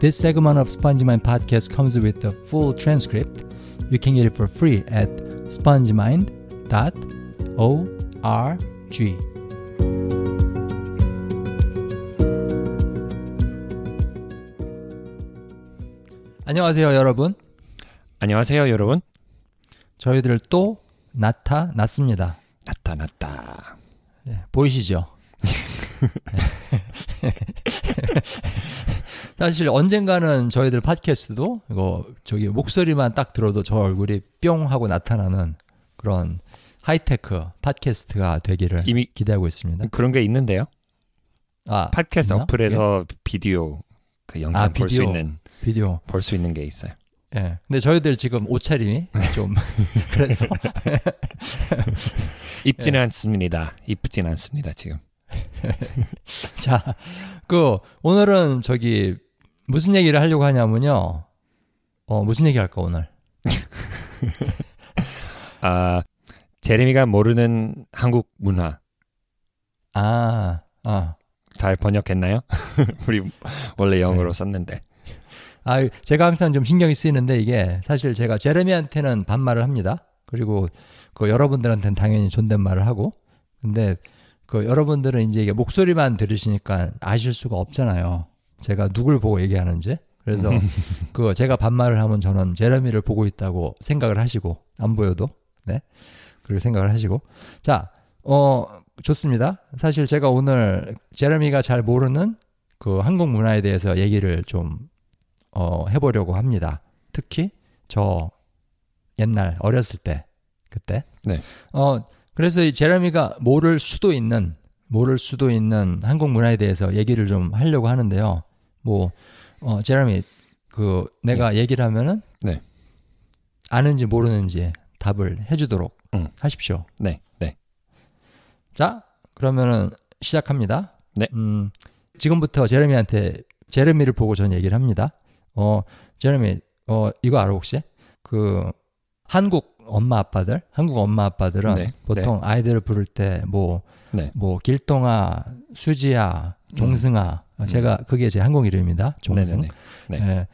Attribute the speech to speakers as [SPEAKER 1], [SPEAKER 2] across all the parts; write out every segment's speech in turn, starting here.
[SPEAKER 1] This segment of SpongeMind podcast comes with the full transcript. You can get it for free at spongemind.org. 안녕하세요, 여러분.
[SPEAKER 2] 안녕하세요, 여러분.
[SPEAKER 1] 저희들 또 나타났습니다.
[SPEAKER 2] 나타났다.
[SPEAKER 1] 예, 보이시죠? 사실 언젠가는 저희들 팟캐스트도 이거 저기 목소리만 딱 들어도 저 얼굴이 뿅 하고 나타나는 그런 하이테크 팟캐스트가 되기를
[SPEAKER 2] 이미
[SPEAKER 1] 기대하고 있습니다.
[SPEAKER 2] 그런 게 있는데요.
[SPEAKER 1] 아,
[SPEAKER 2] 팟캐스트
[SPEAKER 1] 있나?
[SPEAKER 2] 어플에서 비디오 그 영상
[SPEAKER 1] 아,
[SPEAKER 2] 볼수
[SPEAKER 1] 비디오.
[SPEAKER 2] 있는
[SPEAKER 1] 비디오.
[SPEAKER 2] 볼 수 있는 게 있어요.
[SPEAKER 1] 예. 근데 저희들 지금 옷차림이 좀 그래서
[SPEAKER 2] 입지는
[SPEAKER 1] 예.
[SPEAKER 2] 않습니다. 이쁘진 않습니다 지금.
[SPEAKER 1] 자, 그 오늘은 저기 무슨 얘기를 하려고 하냐면요. 어, 무슨 얘기 할까 오늘?
[SPEAKER 2] 아 제레미가 모르는 한국 문화
[SPEAKER 1] 아, 아.
[SPEAKER 2] 잘 번역했나요? 우리 원래 영어로 썼는데.
[SPEAKER 1] 아, 제가 항상 좀 신경이 쓰이는데 이게 사실 제가 제레미한테는 반말을 합니다. 그리고 그 여러분들한테는 당연히 존댓말을 하고. 근데 그 여러분들은 이제 이게 목소리만 들으시니까 아실 수가 없잖아요. 제가 누굴 보고 얘기하는지. 그래서 그 제가 반말을 하면 저는 제레미를 보고 있다고 생각을 하시고 안 보여도 네. 그렇게 생각을 하시고. 자, 어 좋습니다. 사실 제가 오늘 제레미가 잘 모르는 그 한국 문화에 대해서 얘기를 좀 어, 해보려고 합니다. 특히 저 옛날 어렸을 때 그때.
[SPEAKER 2] 네.
[SPEAKER 1] 어 그래서 이 제레미가 모를 수도 있는 모를 수도 있는 한국 문화에 대해서 얘기를 좀 하려고 하는데요. 뭐 어, 제레미 그 내가 얘기를 하면은
[SPEAKER 2] 네.
[SPEAKER 1] 아는지 모르는지 답을 해주도록
[SPEAKER 2] 음.
[SPEAKER 1] 하십시오.
[SPEAKER 2] 네, 네.
[SPEAKER 1] 자 그러면은 시작합니다.
[SPEAKER 2] 네.
[SPEAKER 1] 음, 지금부터 제레미한테 제레미를 보고 전 얘기를 합니다. 어, 제레미, 어, 이거 알아 혹시? 그 한국 엄마 아빠들, 한국 엄마 아빠들은
[SPEAKER 2] 네,
[SPEAKER 1] 보통 아이들을 부를 때뭐
[SPEAKER 2] 네.
[SPEAKER 1] 뭐 길동아, 수지야, 종승아, 어, 제가 그게 제 한국 이름입니다. 종승.
[SPEAKER 2] 네.
[SPEAKER 1] 예,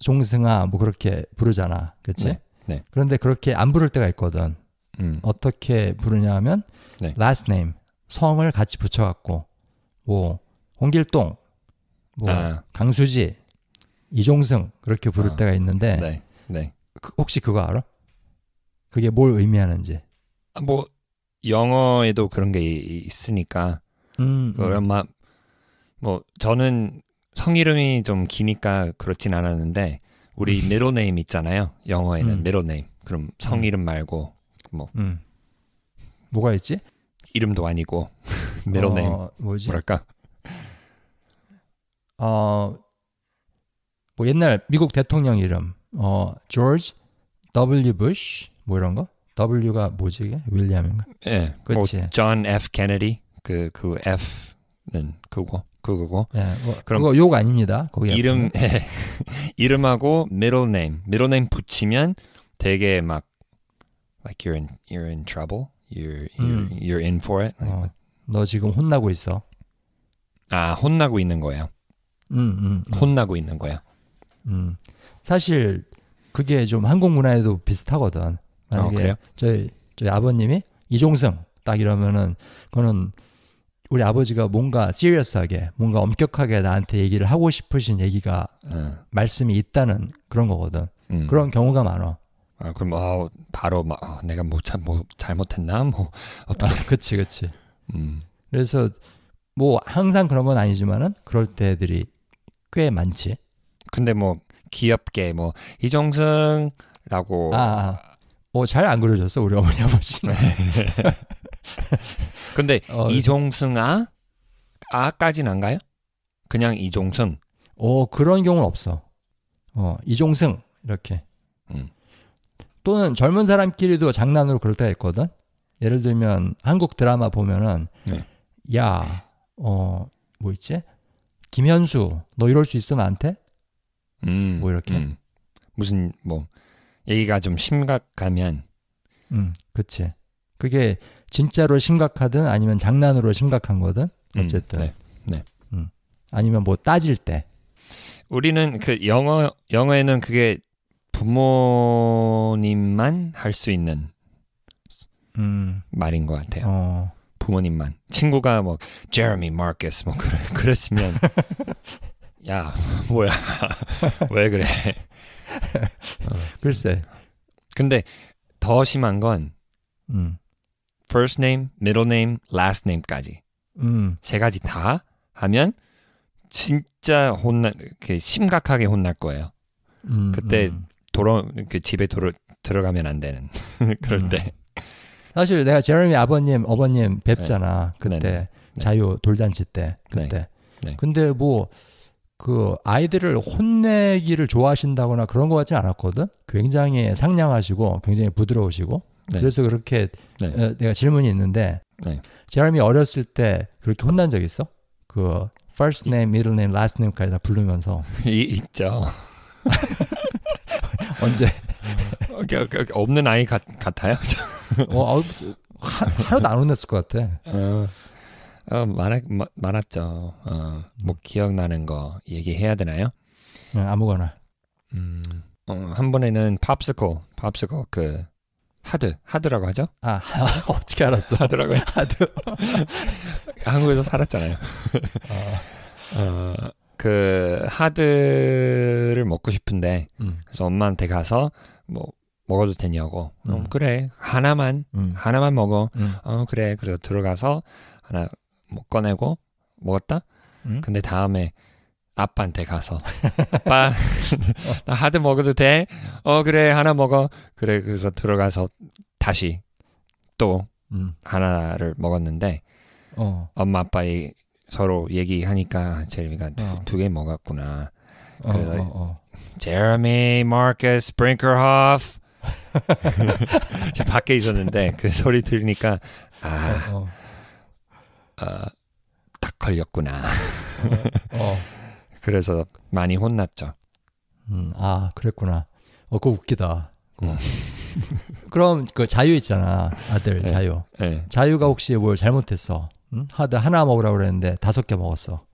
[SPEAKER 1] 종승아 뭐 그렇게 부르잖아, 그렇지?
[SPEAKER 2] 네, 네.
[SPEAKER 1] 그런데 그렇게 안 부를 때가 있거든.
[SPEAKER 2] 음.
[SPEAKER 1] 어떻게 부르냐면
[SPEAKER 2] 네.
[SPEAKER 1] last name 성을 같이 붙여갖고 뭐 홍길동, 뭐
[SPEAKER 2] 아.
[SPEAKER 1] 강수지, 이종승 그렇게 부를
[SPEAKER 2] 아.
[SPEAKER 1] 때가 있는데
[SPEAKER 2] 네, 네.
[SPEAKER 1] 그- 혹시 그거 알아? 그게 뭘 의미하는지?
[SPEAKER 2] 아, 뭐 영어에도 그런 게 이- 있으니까
[SPEAKER 1] 음,
[SPEAKER 2] 그 아마 뭐 저는 성이름이 좀 기니까 그렇진 않았는데 우리 미ddle name 있잖아요. 영어에는
[SPEAKER 1] 음.
[SPEAKER 2] middle name. 그럼 성이름 말고 뭐
[SPEAKER 1] 음. 뭐가 있지?
[SPEAKER 2] 이름도 아니고 middle name
[SPEAKER 1] 어, 뭐지?
[SPEAKER 2] 뭐랄까?
[SPEAKER 1] 어, 뭐 옛날 미국 대통령 이름, 어, George W. Bush 뭐 이런 거? W가 뭐지 이게? 윌리엄인가?
[SPEAKER 2] 예. 뭐
[SPEAKER 1] 그치.
[SPEAKER 2] John F. Kennedy 그그 F는 그거 그거고
[SPEAKER 1] 예, 뭐,
[SPEAKER 2] 그럼
[SPEAKER 1] 그거 욕 아닙니다. 거기
[SPEAKER 2] 이름 이름하고 middle name middle name 붙이면 되게 막 like you're in you're in trouble you're you're,
[SPEAKER 1] 음.
[SPEAKER 2] you're in for it
[SPEAKER 1] 어, 너 지금 혼나고 있어.
[SPEAKER 2] 아 혼나고 있는 거예요.
[SPEAKER 1] 음, 음, 음.
[SPEAKER 2] 혼나고 있는 거예요.
[SPEAKER 1] 음. 사실 그게 좀 한국 문화에도 비슷하거든. 만약에
[SPEAKER 2] 그래요?
[SPEAKER 1] 저희 저희 아버님이 이종승 딱 이러면은 그거는 우리 아버지가 뭔가 시리어스하게 뭔가 엄격하게 나한테 얘기를 하고 싶으신 얘기가
[SPEAKER 2] 어,
[SPEAKER 1] 말씀이 있다는 그런 거거든.
[SPEAKER 2] 음.
[SPEAKER 1] 그런 경우가 많아.
[SPEAKER 2] 아, 그럼 아, 바로 막 아, 내가 뭐, 잘, 뭐 잘못했나 뭐 어떻게
[SPEAKER 1] 아, 그치, 그치.
[SPEAKER 2] 음.
[SPEAKER 1] 그래서 뭐 항상 그런 건 아니지만은 그럴 때들이 꽤 많지.
[SPEAKER 2] 근데 뭐 귀엽게 뭐 이종승라고
[SPEAKER 1] 아, 아. 어, 잘안 그려졌어, 우리 어머니 아버지.
[SPEAKER 2] 근데
[SPEAKER 1] 어,
[SPEAKER 2] 이종승아 아까진 안 가요? 그냥 이종승.
[SPEAKER 1] 어, 그런 경우는 없어. 어, 이종승, 이렇게.
[SPEAKER 2] 음.
[SPEAKER 1] 또는 젊은 사람끼리도 장난으로 그럴 때가 있거든. 예를 들면 한국 드라마 보면은
[SPEAKER 2] 네.
[SPEAKER 1] 야, 어, 뭐 있지? 김현수, 너 이럴 수 있어 나한테?
[SPEAKER 2] 음,
[SPEAKER 1] 뭐 이렇게?
[SPEAKER 2] 음. 무슨 뭐 얘기가 좀 심각하면
[SPEAKER 1] 음, 그치. 그게 진짜로 심각하든 아니면 장난으로 심각한 거든.
[SPEAKER 2] 음,
[SPEAKER 1] 어쨌든.
[SPEAKER 2] 네.
[SPEAKER 1] 아니면 뭐 따질 때.
[SPEAKER 2] 우리는 그 영어 영어에는 그게 부모님만 할 수 있는
[SPEAKER 1] 음.
[SPEAKER 2] 말인 것 같아요.
[SPEAKER 1] 어.
[SPEAKER 2] 부모님만. 친구가 뭐 제레미 마커스 뭐 그래 그랬으면 야 뭐야 왜 그래?
[SPEAKER 1] 글쎄.
[SPEAKER 2] 근데 더 심한 건
[SPEAKER 1] 음.
[SPEAKER 2] First name, middle name, last name까지
[SPEAKER 1] 음.
[SPEAKER 2] 세 가지 다 하면 진짜 혼나 그 심각하게 혼날 거예요.
[SPEAKER 1] 음.
[SPEAKER 2] 그때
[SPEAKER 1] 음.
[SPEAKER 2] 돌아 그 집에 돌아 들어가면 안 되는 그럴
[SPEAKER 1] 음.
[SPEAKER 2] 때.
[SPEAKER 1] 사실 내가 제레미 아버님, 어버님 뵙잖아. 그때
[SPEAKER 2] 네, 네.
[SPEAKER 1] 자유 돌잔치 때. 그때.
[SPEAKER 2] 네.
[SPEAKER 1] 근데 뭐 그 아이들을 혼내기를 좋아하신다거나 그런 것 같지 않았거든. 굉장히 상냥하시고 굉장히 부드러우시고.
[SPEAKER 2] 네.
[SPEAKER 1] 그래서 그렇게
[SPEAKER 2] 네.
[SPEAKER 1] 어, 내가 질문이 있는데
[SPEAKER 2] 네.
[SPEAKER 1] 제레미 어렸을 때 그렇게 혼난 적 있어? 그 first name, middle name, last name까지 다 부르면서
[SPEAKER 2] 이, 있죠.
[SPEAKER 1] 언제
[SPEAKER 2] 어, 그- 그- 없는 아이 같, 같아요.
[SPEAKER 1] 어, 어, 하, 하나도 안 혼냈을 것 같아.
[SPEAKER 2] 어, 어 많았, 마- 많았죠. 어, 뭐 기억나는 거 얘기해야 되나요?
[SPEAKER 1] 그냥 아무거나.
[SPEAKER 2] 음, 어, 한 번에는 팝스코, 팝스코 그 하드, 하드라고 하죠?
[SPEAKER 1] 아 어떻게 알았어?
[SPEAKER 2] 하드라고
[SPEAKER 1] 하드.
[SPEAKER 2] 한국에서 살았잖아요. 어, 그 하드를 먹고 싶은데
[SPEAKER 1] 음,
[SPEAKER 2] 그래서 엄마한테 가서 뭐 먹어도 되냐고. 음,
[SPEAKER 1] 음.
[SPEAKER 2] 그래 하나만
[SPEAKER 1] 음,
[SPEAKER 2] 하나만 먹어.
[SPEAKER 1] 음,
[SPEAKER 2] 어 그래 그래서 들어가서 하나 뭐 꺼내고 먹었다.
[SPEAKER 1] 음.
[SPEAKER 2] 근데 다음에 아빠한테 가서 아빠 나 하드 먹어도 돼? 어 그래 하나 먹어. 그래 그래서 들어가서 다시 또
[SPEAKER 1] 음.
[SPEAKER 2] 하나를 먹었는데
[SPEAKER 1] 어,
[SPEAKER 2] 엄마 아빠 이 서로 얘기하니까 제레미가
[SPEAKER 1] 어.
[SPEAKER 2] 두개 먹었구나.
[SPEAKER 1] 어,
[SPEAKER 2] 그래서
[SPEAKER 1] 어, 어.
[SPEAKER 2] 제레미 마커스 브링커호프 제가 밖에 있었는데 그 소리 들으니까 아,
[SPEAKER 1] 어,
[SPEAKER 2] 어, 딱 걸렸구나.
[SPEAKER 1] 어.
[SPEAKER 2] 그래서 많이 혼났죠.
[SPEAKER 1] 음, 아, 그랬구나. 어, 그거 웃기다.
[SPEAKER 2] 음.
[SPEAKER 1] 그럼 그 자유 있잖아, 아들
[SPEAKER 2] 네.
[SPEAKER 1] 자유.
[SPEAKER 2] 네.
[SPEAKER 1] 자유가 혹시 뭘 잘못했어? 응? 하드 하나 먹으라고 그랬는데 다섯 개 먹었어.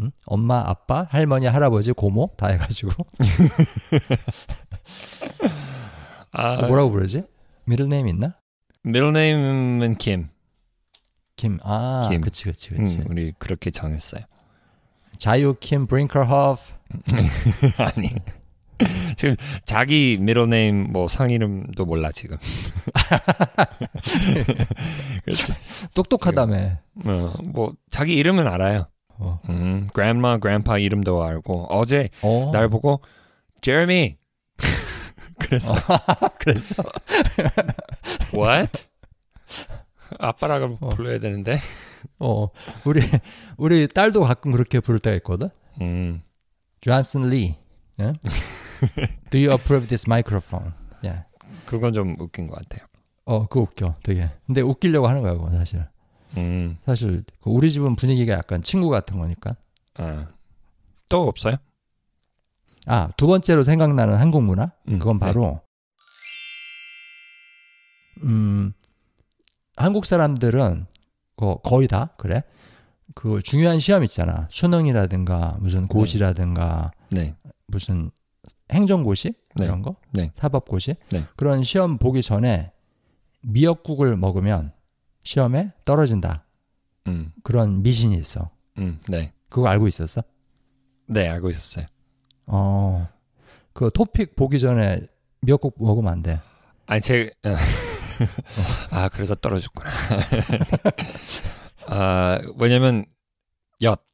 [SPEAKER 1] 응? 엄마, 아빠, 할머니, 할아버지, 고모 다 해가지고
[SPEAKER 2] 아,
[SPEAKER 1] 어, 뭐라고 부르지? 미들 네임 있나?
[SPEAKER 2] name은 김.
[SPEAKER 1] 김. 아,
[SPEAKER 2] 김.
[SPEAKER 1] 그치, 그치, 그치.
[SPEAKER 2] 음, 우리 그렇게 정했어요.
[SPEAKER 1] 자유 킴 브링커호프.
[SPEAKER 2] 아니. 지금 자기 middle name 뭐 상이름도 몰라 지금. 그렇지.
[SPEAKER 1] 똑똑하다며.
[SPEAKER 2] 어, 뭐 자기 이름은 알아요.
[SPEAKER 1] 어.
[SPEAKER 2] 음, grandma, grandpa 이름도 알고 어제
[SPEAKER 1] 어.
[SPEAKER 2] 날 보고 제레미 그랬어.
[SPEAKER 1] 그랬어.
[SPEAKER 2] What? 아빠라고
[SPEAKER 1] 어.
[SPEAKER 2] 불러야 되는데.
[SPEAKER 1] 어. 우리 우리 딸도 가끔 그렇게 부를 때가 있거든.
[SPEAKER 2] 음.
[SPEAKER 1] 존슨 리. 예? Do you approve this microphone? 예.
[SPEAKER 2] 그건 좀 웃긴 것 같아요.
[SPEAKER 1] 어, 그거 웃겨. 되게. 근데 웃기려고 하는 거야, 그건 사실.
[SPEAKER 2] 음.
[SPEAKER 1] 사실 그 우리 집은 분위기가 약간 친구 같은 거니까.
[SPEAKER 2] 아. 또 없어요?
[SPEAKER 1] 아, 두 번째로 생각나는 한국 문화?
[SPEAKER 2] 음,
[SPEAKER 1] 그건
[SPEAKER 2] 네.
[SPEAKER 1] 바로 음 한국 사람들은 어, 거의 다 그래. 그 중요한 시험 있잖아. 수능이라든가 무슨 고시라든가
[SPEAKER 2] 네.
[SPEAKER 1] 무슨 행정고시
[SPEAKER 2] 네.
[SPEAKER 1] 이런 거,
[SPEAKER 2] 네.
[SPEAKER 1] 사법고시
[SPEAKER 2] 네.
[SPEAKER 1] 그런 시험 보기 전에 미역국을 먹으면 시험에 떨어진다.
[SPEAKER 2] 음.
[SPEAKER 1] 그런 미신이 있어.
[SPEAKER 2] 음. 네.
[SPEAKER 1] 그거 알고 있었어?
[SPEAKER 2] 네, 알고 있었어요.
[SPEAKER 1] 어. 그 토픽 보기 전에 미역국 먹으면 안 돼.
[SPEAKER 2] 아니 제 아, 그래서 떨어졌구나. 아, 왜냐면 엿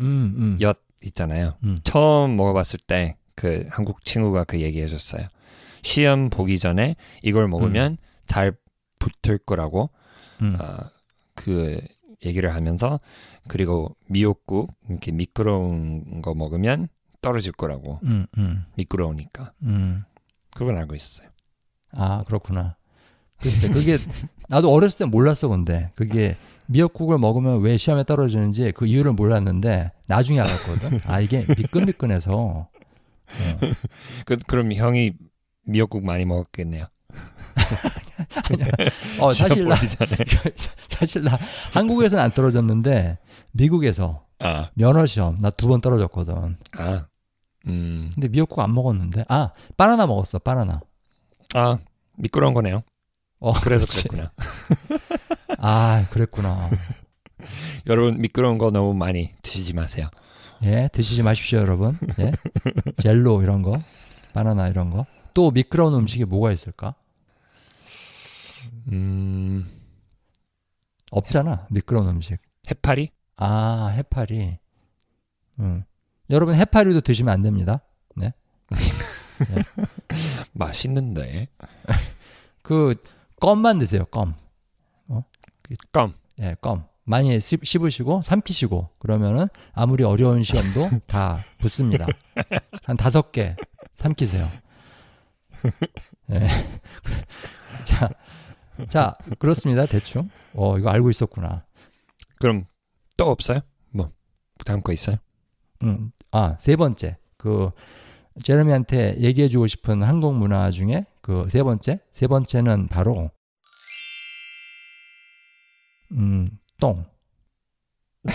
[SPEAKER 1] 음, 음.
[SPEAKER 2] 엿 있잖아요.
[SPEAKER 1] 음.
[SPEAKER 2] 처음 먹어봤을 때 그 한국 친구가 그 얘기해줬어요. 시험 보기 전에 이걸 먹으면 잘 붙을 거라고
[SPEAKER 1] 음.
[SPEAKER 2] 어, 그 얘기를 하면서 그리고 미역국 이렇게 미끄러운 거 먹으면 떨어질 거라고
[SPEAKER 1] 음, 음,
[SPEAKER 2] 미끄러우니까
[SPEAKER 1] 음.
[SPEAKER 2] 그건 알고 있었어요.
[SPEAKER 1] 아, 그렇구나. 글쎄, 그게, 나도 어렸을 때 몰랐어, 근데. 그게 미역국을 먹으면 왜 시험에 떨어지는지 그 이유를 몰랐는데, 나중에 알았거든. 아, 이게 미끈미끈해서.
[SPEAKER 2] 그, 그럼 형이 미역국 많이 먹었겠네요.
[SPEAKER 1] 어, 사실 나. 사실 나 한국에서는 안 떨어졌는데, 미국에서
[SPEAKER 2] 아,
[SPEAKER 1] 면허 시험 나 두 번 떨어졌거든.
[SPEAKER 2] 아, 음.
[SPEAKER 1] 근데 미역국 안 먹었는데. 아, 바나나 먹었어. 바나나.
[SPEAKER 2] 아, 미끄러운 거네요.
[SPEAKER 1] 어,
[SPEAKER 2] 그래서
[SPEAKER 1] 그렇지.
[SPEAKER 2] 그랬구나.
[SPEAKER 1] 아, 그랬구나.
[SPEAKER 2] 여러분 미끄러운 거 너무 많이 드시지 마세요.
[SPEAKER 1] 예, 드시지 마십시오, 여러분. 예. 젤로 이런 거, 바나나 이런 거. 또 미끄러운 음식이 뭐가 있을까?
[SPEAKER 2] 음,
[SPEAKER 1] 없잖아. 미끄러운 음식.
[SPEAKER 2] 해파리?
[SPEAKER 1] 아, 해파리. 음. 여러분 해파리도 드시면 안 됩니다.
[SPEAKER 2] 맛있는데.
[SPEAKER 1] 그 껌만 드세요. 껌.
[SPEAKER 2] 껌.
[SPEAKER 1] 예, 껌. 많이 씹, 씹으시고 삼키시고 그러면은 아무리 어려운 시험도 다 붙습니다. 한 다섯 개 삼키세요. 예. 자, 자 그렇습니다. 대충. 어 이거 알고 있었구나.
[SPEAKER 2] 그럼 또 없어요? 뭐 다음 거 있어요?
[SPEAKER 1] 음, 아, 세 번째. 그, 제레미한테 얘기해 주고 싶은 한국 문화 중에 그 세 번째? 세 번째는 바로, 음, 똥.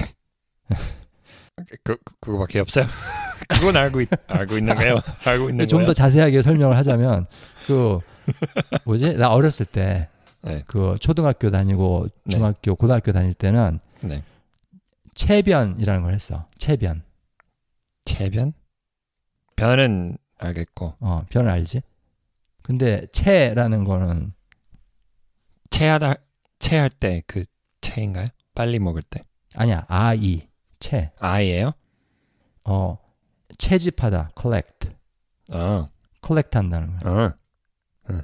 [SPEAKER 2] 그, 그 그거밖에 없어요? 그건 알고 있, 알고 있는 거예요. 알고 있는
[SPEAKER 1] 좀
[SPEAKER 2] 거예요.
[SPEAKER 1] 더 자세하게 설명을 하자면, 그, 뭐지? 나 어렸을 때,
[SPEAKER 2] 네.
[SPEAKER 1] 그 초등학교 다니고
[SPEAKER 2] 네.
[SPEAKER 1] 중학교, 고등학교 다닐 때는
[SPEAKER 2] 네.
[SPEAKER 1] 체변이라는 걸 했어. 체변.
[SPEAKER 2] 체변? 변은 알겠고
[SPEAKER 1] 어, 변을 알지? 근데 체라는 거는
[SPEAKER 2] 체하다 체할 때 그 체인가요? 빨리 먹을 때
[SPEAKER 1] 아니야. 아이. 체.
[SPEAKER 2] 아이예요?
[SPEAKER 1] 어, 채집하다, collect,
[SPEAKER 2] 어,
[SPEAKER 1] collect 한다는 거야.
[SPEAKER 2] 어,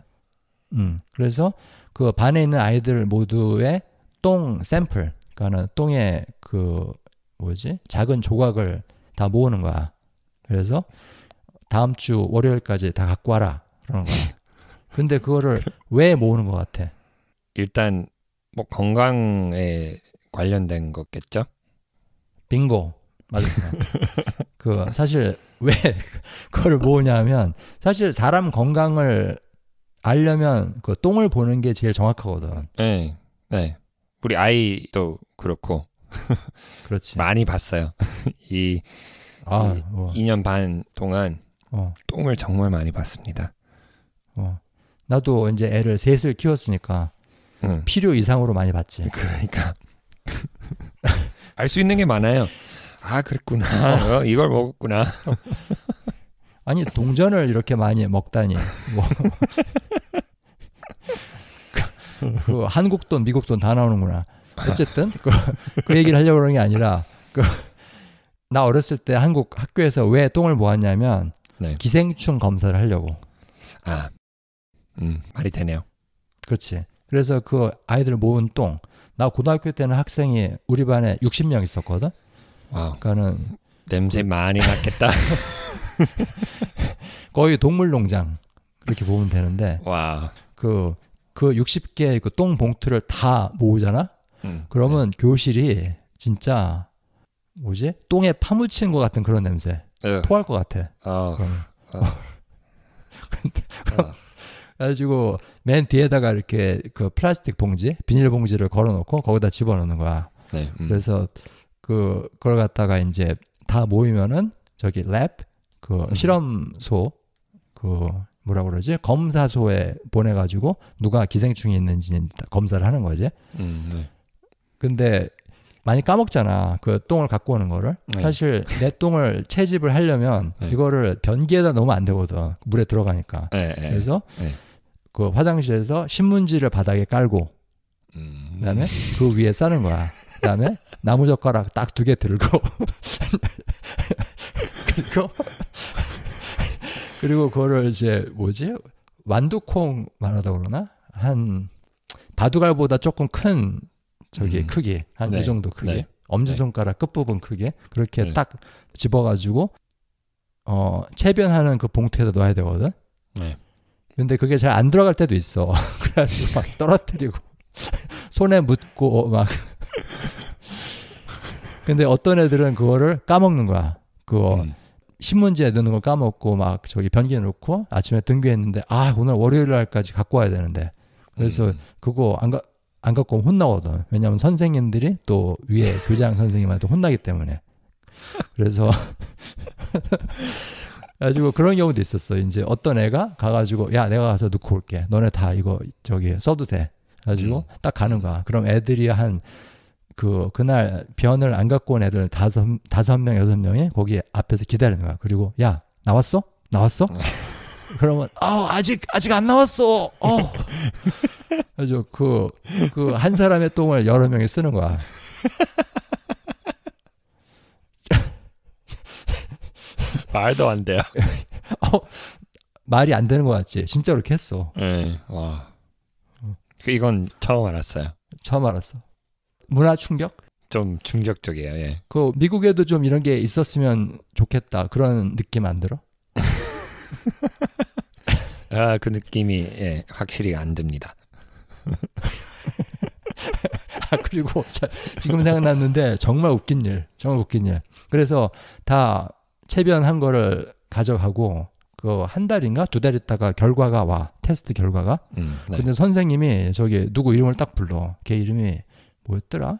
[SPEAKER 1] 음, 그래서 그 반에 있는 아이들 모두의 똥 샘플, 그러니까는 똥의 그 뭐지 작은 조각을 다 모으는 거야. 그래서 다음 주 월요일까지 다 갖고 와라 그러는 거야. 근데 그거를 왜 모으는 것 같아?
[SPEAKER 2] 일단 뭐 건강에 관련된 거겠죠?
[SPEAKER 1] 빙고 맞았어. 그 사실 왜 그걸 모으냐면 사실 사람 건강을 알려면 그 똥을 보는 게 제일 정확하거든.
[SPEAKER 2] 네, 네. 우리 아이도 그렇고
[SPEAKER 1] 그렇지.
[SPEAKER 2] 많이 봤어요. 이
[SPEAKER 1] 아,
[SPEAKER 2] 이-
[SPEAKER 1] 뭐,
[SPEAKER 2] 2년 반 동안
[SPEAKER 1] 어,
[SPEAKER 2] 똥을 정말 많이 봤습니다.
[SPEAKER 1] 어. 나도 이제 애를 셋을 키웠으니까
[SPEAKER 2] 응.
[SPEAKER 1] 필요 이상으로 많이 봤지.
[SPEAKER 2] 그러니까 알 수 있는 게 많아요. 아 그랬구나. 어, 이걸 먹었구나.
[SPEAKER 1] 아니 동전을 이렇게 많이 먹다니. 뭐. 그, 그 한국 돈, 미국 돈 다 나오는구나. 어쨌든 그, 그 얘기를 하려고 그런 게 아니라 그, 나 어렸을 때 한국 학교에서 왜 똥을 모았냐면
[SPEAKER 2] 네.
[SPEAKER 1] 기생충 검사를 하려고.
[SPEAKER 2] 아, 음 말이 되네요.
[SPEAKER 1] 그렇지. 그래서 그 아이들 모은 똥. 나 고등학교 때는 학생이 우리 반에 60명 있었거든.
[SPEAKER 2] 와우
[SPEAKER 1] 그러니까는
[SPEAKER 2] 냄새 많이 났겠다.
[SPEAKER 1] 거의 동물농장 그렇게 보면 되는데
[SPEAKER 2] 와.
[SPEAKER 1] 그그 60개 그똥 봉투를 다 모으잖아.
[SPEAKER 2] 음,
[SPEAKER 1] 그러면 교실이 진짜 뭐지? 똥에 파묻힌 것 같은 그런 냄새.
[SPEAKER 2] 네.
[SPEAKER 1] 토할 것 같아.
[SPEAKER 2] 어,
[SPEAKER 1] 그러면.
[SPEAKER 2] 어. 어.
[SPEAKER 1] 그래가지고 맨 뒤에다가 이렇게 그 플라스틱 봉지, 비닐 봉지를 걸어놓고 거기다 집어넣는 거야.
[SPEAKER 2] 네. 음.
[SPEAKER 1] 그래서 그 그걸 갖다가 이제 다 모이면은 저기 랩 그
[SPEAKER 2] 음.
[SPEAKER 1] 실험소 그 뭐라 그러지 검사소에 보내가지고 누가 기생충이 있는지 검사를 하는 거지.
[SPEAKER 2] 음, 네.
[SPEAKER 1] 근데 많이 까먹잖아. 그 똥을 갖고 오는 거를.
[SPEAKER 2] 네.
[SPEAKER 1] 사실 내 똥을 채집을 하려면
[SPEAKER 2] 네.
[SPEAKER 1] 이거를 변기에다 넣으면 안 되거든. 물에 들어가니까.
[SPEAKER 2] 네, 네.
[SPEAKER 1] 그래서
[SPEAKER 2] 네.
[SPEAKER 1] 그 화장실에서 신문지를 바닥에 깔고
[SPEAKER 2] 음.
[SPEAKER 1] 그다음에 그 위에 싸는 거야. 그다음에 나무 젓가락 딱 두 개 들고 그리고 그리고 그거를 이제 뭐지 완두콩 말하다 그러나 한 바둑알보다 조금 큰 저기
[SPEAKER 2] 음.
[SPEAKER 1] 크기 한이
[SPEAKER 2] 네.
[SPEAKER 1] 정도 크기
[SPEAKER 2] 네.
[SPEAKER 1] 엄지 손가락 끝 부분 크기 그렇게
[SPEAKER 2] 네.
[SPEAKER 1] 딱 집어가지고 어 체변하는 그 봉투에다 넣어야 되거든.
[SPEAKER 2] 네.
[SPEAKER 1] 근데 그게 잘 안 들어갈 때도 있어. 그래가지고 막 떨어뜨리고 손에 묻고 막. 근데 어떤 애들은 그거를 까먹는 거야. 그거
[SPEAKER 2] 음.
[SPEAKER 1] 신문지에 넣는 걸 까먹고 막 저기 변기에 넣고 아침에 등교했는데 아 오늘 월요일 날까지 갖고 와야 되는데 그래서
[SPEAKER 2] 음.
[SPEAKER 1] 그거 안, 가, 안 갖고 오면 혼나거든. 왜냐하면 선생님들이 또 위에 교장 선생님한테 혼나기 때문에. 그래서 가지고 그런 경우도 있었어. 이제 어떤 애가 가가지고 야 내가 가서 넣고 올게. 너네 다 이거 저기 써도 돼. 가지고
[SPEAKER 2] 음.
[SPEAKER 1] 딱 가는 거야. 그럼 애들이 한 그 그날 변을 안 갖고 온 애들 다섯 다섯 명 여섯 명이 거기 앞에서 기다리는 거야. 그리고 야 나왔어? 나왔어? 그러면 아 아직 아직 안 나왔어. 어. 그래서 그그 한 사람의 똥을 여러 명이 쓰는 거야.
[SPEAKER 2] 말도 안 돼요.
[SPEAKER 1] 어, 말이 안 되는 거 같지? 진짜로 그렇게 했어.
[SPEAKER 2] 네, 와. 그 이건 처음 알았어요.
[SPEAKER 1] 처음 알았어. 문화 충격?
[SPEAKER 2] 좀 충격적이에요. 예.
[SPEAKER 1] 그 미국에도 좀 이런 게 있었으면 좋겠다. 그런 느낌 안 들어?
[SPEAKER 2] 아, 그 느낌이 예, 확실히 안 듭니다.
[SPEAKER 1] 아, 그리고 자, 지금 생각났는데 정말 웃긴 일. 정말 웃긴 일. 그래서 다 체변한 거를 가져가고 그 한 달인가 두 달 있다가 결과가 와. 테스트 결과가.
[SPEAKER 2] 음, 네.
[SPEAKER 1] 근데 선생님이 저기 누구 이름을 딱 불러. 걔 이름이 뭐였더라?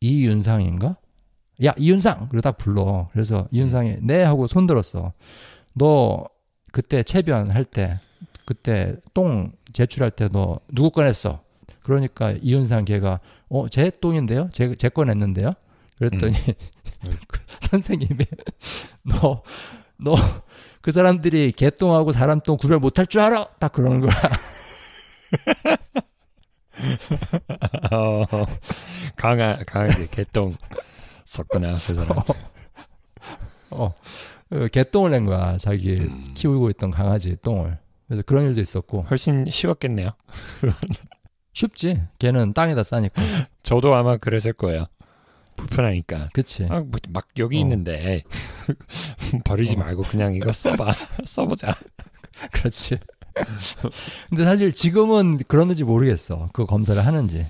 [SPEAKER 1] 이윤상인가? 야 이윤상! 그러고 딱 불러. 그래서 이윤상이 네 하고 손 들었어. 너 그때 체변할 때 그때 똥 제출할 때너 누구 꺼냈어? 그러니까 이윤상 걔가 어 제 똥인데요? 제, 제 꺼냈는데요? 그랬더니 그 선생님이 너 너 그 사람들이 개똥하고 사람 똥 구별 못할 줄 알아? 딱 그러는 거야.
[SPEAKER 2] 어, 강아 강아지 개똥 썼구나 그 사람.
[SPEAKER 1] 어, 그 개똥을 낸 거야. 자기
[SPEAKER 2] 음.
[SPEAKER 1] 키우고 있던 강아지 똥을. 그래서 그런 일도 있었고
[SPEAKER 2] 훨씬 쉬웠겠네요.
[SPEAKER 1] 쉽지. 걔는 땅에다 싸니까.
[SPEAKER 2] 저도 아마 그랬을 거예요. 불편하니까.
[SPEAKER 1] 그치.
[SPEAKER 2] 아, 뭐, 막 여기
[SPEAKER 1] 어.
[SPEAKER 2] 있는데 버리지
[SPEAKER 1] 어.
[SPEAKER 2] 말고 그냥 이거 써봐, 써보자.
[SPEAKER 1] 그렇지. 근데 사실 지금은 그러는지 모르겠어. 그 검사를 하는지.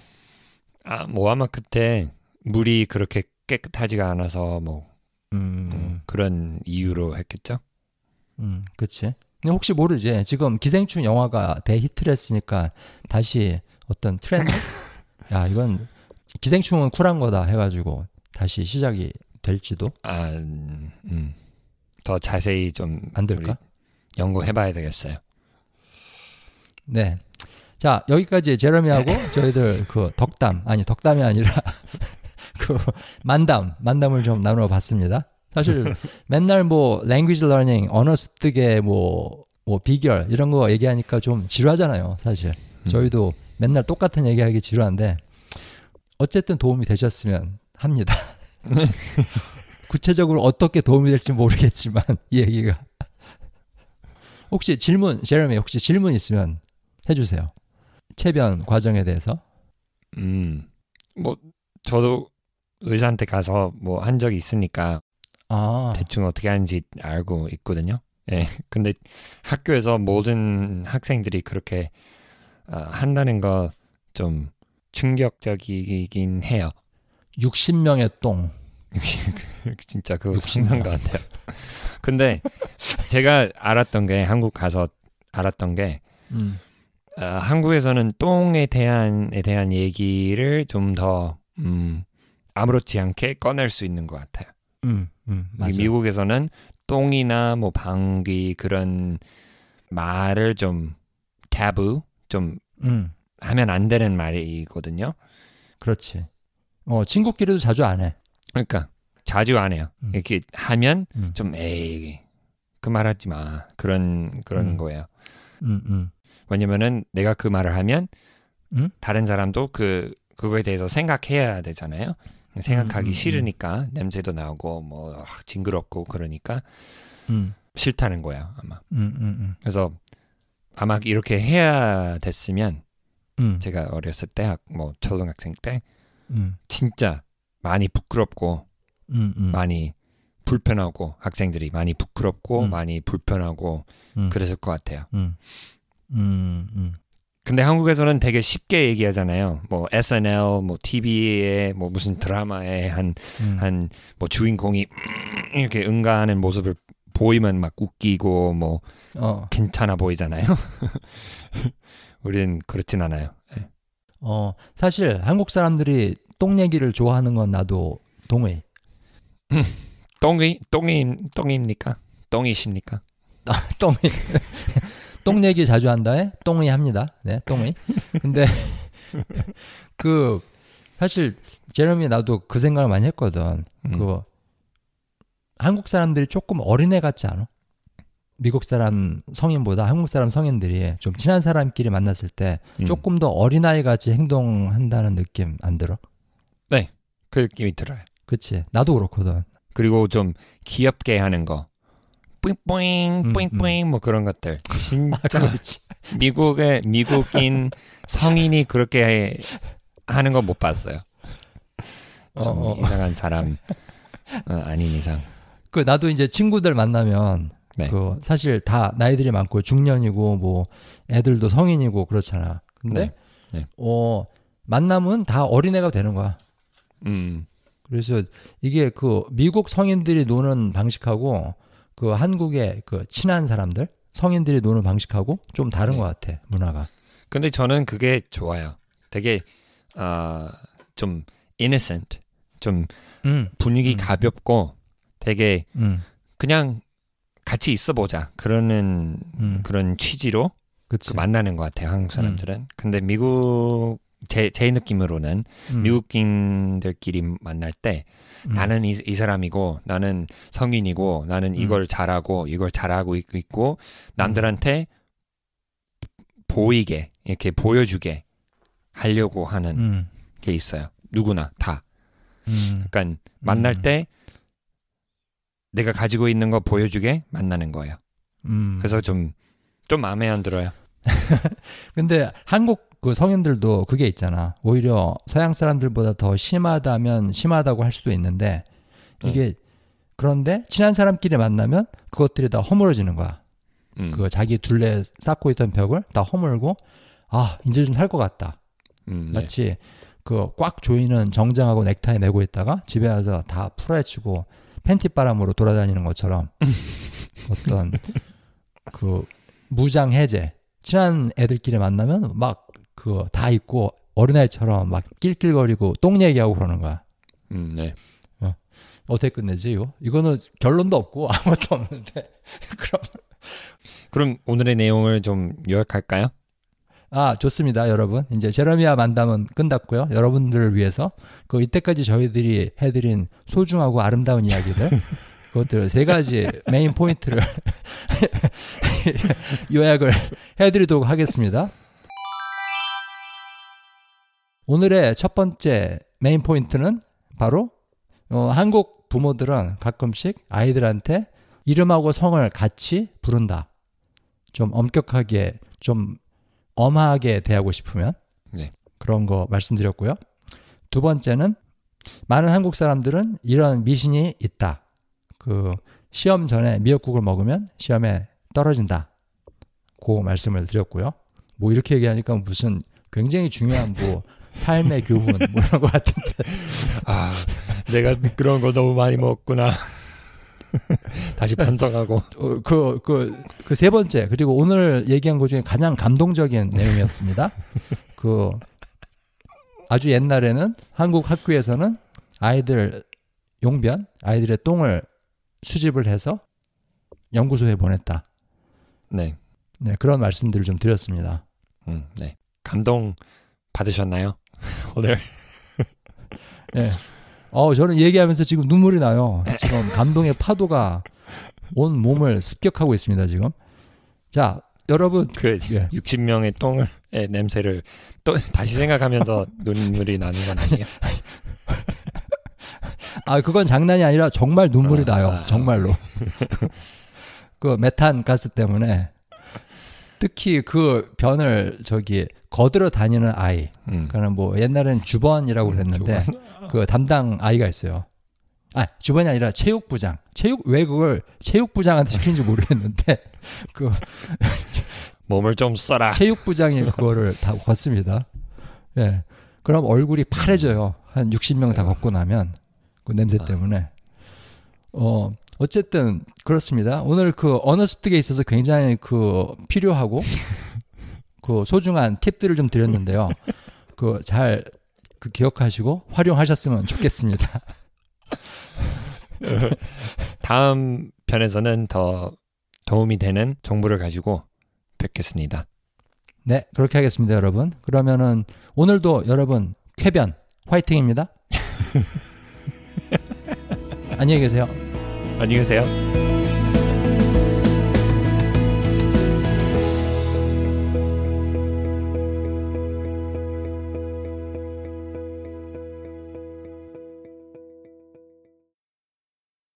[SPEAKER 2] 아, 뭐 아마 그때 물이 그렇게 깨끗하지가 않아서 뭐
[SPEAKER 1] 음,
[SPEAKER 2] 음, 그런 이유로 했겠죠.
[SPEAKER 1] 음, 그치. 혹시 모르지. 지금 기생충 영화가 대히트를 했으니까 다시 어떤 트렌드? 야, 이건 기생충은 쿨한 거다 해가지고 다시 시작이 될지도
[SPEAKER 2] 아, 음, 음. 더 자세히 좀
[SPEAKER 1] 안 될까?
[SPEAKER 2] 우리 연구해봐야 되겠어요.
[SPEAKER 1] 네. 자, 여기까지 제러미하고 저희들 그 덕담, 아니, 덕담이 아니라 그 만담, 만담을 좀 나눠 봤습니다. 사실 맨날 뭐 language learning, 언어 습득의 뭐, 뭐 비결 이런 거 얘기하니까 좀 지루하잖아요, 사실.
[SPEAKER 2] 음.
[SPEAKER 1] 저희도 맨날 똑같은 얘기하기 지루한데 어쨌든 도움이 되셨으면 합니다. 구체적으로 어떻게 도움이 될지 모르겠지만 이 얘기가 혹시 질문, 제레미 혹시 질문 있으면 해주세요. 체변 과정에 대해서.
[SPEAKER 2] 음, 뭐 저도 의사한테 가서 뭐 한 적이 있으니까
[SPEAKER 1] 아,
[SPEAKER 2] 대충 어떻게 하는지 알고 있거든요. 예. 근데 학교에서 모든 학생들이 그렇게 아, 한다는 거 좀 충격적이긴 해요.
[SPEAKER 1] 60명의 똥.
[SPEAKER 2] 진짜 그거
[SPEAKER 1] 60
[SPEAKER 2] 상상도 안 돼요. 근데 제가 알았던 게 한국 가서 알았던 게
[SPEAKER 1] 음.
[SPEAKER 2] 아, 한국에서는 똥에 대한 에 대한 얘기를 좀더 음, 아무렇지 않게 꺼낼 수 있는 것 같아요.
[SPEAKER 1] 음, 음.
[SPEAKER 2] 미국에서는 똥이나 뭐 방귀 그런 말을 좀 타부 좀
[SPEAKER 1] 음,
[SPEAKER 2] 하면 안 되는 말이거든요.
[SPEAKER 1] 그렇지. 어, 친구끼리도 자주 안 해.
[SPEAKER 2] 그러니까 자주 안 해요.
[SPEAKER 1] 음.
[SPEAKER 2] 이렇게 하면
[SPEAKER 1] 음,
[SPEAKER 2] 좀 에이 그 말하지 마 그런 그런
[SPEAKER 1] 음.
[SPEAKER 2] 거예요.
[SPEAKER 1] 음, 음.
[SPEAKER 2] 왜냐면은 내가 그 말을 하면
[SPEAKER 1] 음?
[SPEAKER 2] 다른 사람도 그 그거에 대해서 생각해야 되잖아요. 생각하기
[SPEAKER 1] 음, 음, 음.
[SPEAKER 2] 싫으니까 냄새도 나고 뭐 아, 징그럽고 그러니까
[SPEAKER 1] 음,
[SPEAKER 2] 싫다는 거예요 아마.
[SPEAKER 1] 음, 음,
[SPEAKER 2] 그래서 아마 이렇게 해야 됐으면
[SPEAKER 1] 음,
[SPEAKER 2] 제가 어렸을 때 뭐 초등학생 때
[SPEAKER 1] 음,
[SPEAKER 2] 진짜 많이 부끄럽고 많이 불편하고 학생들이 많이 부끄럽고
[SPEAKER 1] 음.
[SPEAKER 2] 많이 불편하고
[SPEAKER 1] 음,
[SPEAKER 2] 그랬을 것 같아요.
[SPEAKER 1] 음.
[SPEAKER 2] 근데 한국에서는 되게 쉽게 얘기하잖아요. 뭐 SNL, 뭐 TV에 뭐 무슨 드라마에 한
[SPEAKER 1] 음.
[SPEAKER 2] 한뭐 주인공이 음, 이렇게 응가하는 모습을 보이면 막 웃기고 뭐
[SPEAKER 1] 어,
[SPEAKER 2] 괜찮아 보이잖아요. 우리는 그렇진 않아요.
[SPEAKER 1] 어, 사실 한국 사람들이 똥 얘기를 좋아하는 건 나도 동의.
[SPEAKER 2] 똥이 똥이 똥입니까? 똥이십니까?
[SPEAKER 1] 똥이 똥 얘기 자주 한다에 똥이 합니다. 네, 똥이. 근데 그 사실 제레미 나도 그 생각을 많이 했거든.
[SPEAKER 2] 음.
[SPEAKER 1] 그 한국 사람들이 조금 어린애 같지 않아? 미국 사람 성인보다 한국 사람 성인들이 좀 친한 사람끼리 만났을 때
[SPEAKER 2] 음.
[SPEAKER 1] 조금 더 어린아이 같이 행동한다는 느낌 안 들어?
[SPEAKER 2] 그 느낌이 들어요.
[SPEAKER 1] 그치? 나도 그렇거든.
[SPEAKER 2] 그리고 좀 귀엽게 하는 거. 뿌잉뿌잉,
[SPEAKER 1] 음,
[SPEAKER 2] 뿌잉뿌잉, 뭐 그런 것들.
[SPEAKER 1] 아,
[SPEAKER 2] 진짜. 미국의 미국인 성인이 그렇게 하는 거 못 봤어요. 좀
[SPEAKER 1] 어, 어.
[SPEAKER 2] 이상한 사람 어, 아닌 이상.
[SPEAKER 1] 그 나도 이제 친구들 만나면
[SPEAKER 2] 네.
[SPEAKER 1] 그 사실 다 나이들이 많고 중년이고 뭐 애들도 성인이고 그렇잖아. 근데
[SPEAKER 2] 네. 네.
[SPEAKER 1] 어 만나면 다 어린애가 되는 거야.
[SPEAKER 2] 음,
[SPEAKER 1] 그래서 이게 그 미국 성인들이 노는 방식하고 그 한국의 그 친한 사람들 성인들이 노는 방식하고 좀 다른
[SPEAKER 2] 네.
[SPEAKER 1] 것 같아 문화가.
[SPEAKER 2] 근데 저는 그게 좋아요. 되게 어, 좀 innocent, 좀
[SPEAKER 1] 음,
[SPEAKER 2] 분위기
[SPEAKER 1] 음.
[SPEAKER 2] 가볍고 되게
[SPEAKER 1] 음,
[SPEAKER 2] 그냥 같이 있어 보자 그러는
[SPEAKER 1] 음,
[SPEAKER 2] 그런 취지로. 그 만나는 것 같아요 한국 사람들은. 근데 미국 제, 제 느낌으로는
[SPEAKER 1] 음,
[SPEAKER 2] 미국인들끼리 만날 때
[SPEAKER 1] 음,
[SPEAKER 2] 나는 이, 이 사람이고 나는 성인이고 나는
[SPEAKER 1] 음.
[SPEAKER 2] 이걸 잘하고 이걸 잘하고 있- 있고 남들한테 보이게 이렇게 보여주게 하려고 하는
[SPEAKER 1] 음,
[SPEAKER 2] 게 있어요. 누구나 다.
[SPEAKER 1] 음,
[SPEAKER 2] 그러니까 만날
[SPEAKER 1] 음.
[SPEAKER 2] 때 내가 가지고 있는 거 보여주게 만나는 거예요.
[SPEAKER 1] 음.
[SPEAKER 2] 그래서 좀좀 마음에 안 들어요.
[SPEAKER 1] 근데 한국 그 성인들도 그게 있잖아. 오히려 서양 사람들보다 더 심하다면 심하다고 할 수도 있는데 이게 그런데 친한 사람끼리 만나면 그것들이 다 허물어지는 거야.
[SPEAKER 2] 음,
[SPEAKER 1] 그 자기 둘레 쌓고 있던 벽을 다 허물고 아 이제 좀 살 것 같다.
[SPEAKER 2] 음, 네.
[SPEAKER 1] 마치 그 꽉 조이는 정장하고 넥타이 메고 있다가 집에 와서 다 풀어헤치고 팬티 바람으로 돌아다니는 것처럼 어떤 그 무장 해제 친한 애들끼리 만나면 막 그다 있고 어린아이처럼 막 낄낄거리고 똥 얘기하고 그러는 거야.
[SPEAKER 2] 음, 네.
[SPEAKER 1] 어떻게 끝내지 이거? 이거는 결론도 없고 아무것도 없는데 그럼
[SPEAKER 2] 그럼 오늘의 내용을 좀 요약할까요?
[SPEAKER 1] 아 좋습니다 여러분 이제 제러미아 만담은 끝났고요 여러분들을 위해서 그 이때까지 저희들이 해드린 소중하고 아름다운 이야기들 그것들 세 가지 메인 포인트를 요약을 해드리도록 하겠습니다 오늘의 첫 번째 메인 포인트는 바로 어, 한국 부모들은 가끔씩 아이들한테 이름하고 성을 같이 부른다 좀 엄격하게 좀 엄하게 대하고 싶으면
[SPEAKER 2] 네.
[SPEAKER 1] 그런 거 말씀드렸고요. 두 번째는 많은 한국 사람들은 이런 미신이 있다. 그 시험 전에 미역국을 먹으면 시험에 떨어진다. 그 말씀을 드렸고요. 뭐 이렇게 얘기하니까 무슨 굉장히 중요한 뭐 삶의 교훈 뭐 이런 것 같은데
[SPEAKER 2] 아, 내가 그런 거 너무 많이 먹구나. 다시 반성하고.
[SPEAKER 1] 어, 그, 그, 그 세 번째, 그리고 오늘 얘기한 것 중에 가장 감동적인 내용이었습니다. 그, 아주 옛날에는 한국 학교에서는 아이들 용변, 아이들의 똥을 수집을 해서 연구소에 보냈다.
[SPEAKER 2] 네,
[SPEAKER 1] 네, 그런 말씀들을 좀 드렸습니다.
[SPEAKER 2] 음, 네. 감동 받으셨나요? 오늘
[SPEAKER 1] 네. 어, 저는 얘기하면서 지금 눈물이 나요. 지금 감동의 파도가 온 몸을 습격하고 있습니다, 지금. 자, 여러분,
[SPEAKER 2] 그
[SPEAKER 1] 예.
[SPEAKER 2] 60명의 똥을 의 냄새를 또 다시 생각하면서 눈물이 나는 건 아니에요.
[SPEAKER 1] 아, 그건 장난이 아니라 정말 눈물이
[SPEAKER 2] 아,
[SPEAKER 1] 나요.
[SPEAKER 2] 아,
[SPEAKER 1] 정말로. 그 메탄 가스 때문에 특히 그 변을 저기 거들어 다니는 아이.
[SPEAKER 2] 음.
[SPEAKER 1] 그러니까 뭐 옛날엔 주번이라고 그랬는데 그 담당 아이가 있어요. 아, 주번이 아니라 체육부장. 체육 왜 그걸 체육부장한테 시킨지 모르겠는데 그
[SPEAKER 2] 몸을 좀 써라.
[SPEAKER 1] 체육부장이 그거를 다 걷습니다. 예. 그럼 얼굴이 파래져요. 한 60명 다 걷고 나면 그 냄새
[SPEAKER 2] 아.
[SPEAKER 1] 때문에. 어, 어쨌든 그렇습니다. 오늘 그 언어 습득에 있어서 굉장히 그 필요하고 그 소중한 팁들을 좀 드렸는데요. 그 잘 그 기억하시고 활용하셨으면 좋겠습니다.
[SPEAKER 2] 다음 편에서는 더 도움이 되는 정보를 가지고 뵙겠습니다.
[SPEAKER 1] 네, 그렇게 하겠습니다, 여러분. 그러면은 오늘도 여러분 쾌변 화이팅입니다. 안녕히 계세요.
[SPEAKER 2] 안녕히 계세요.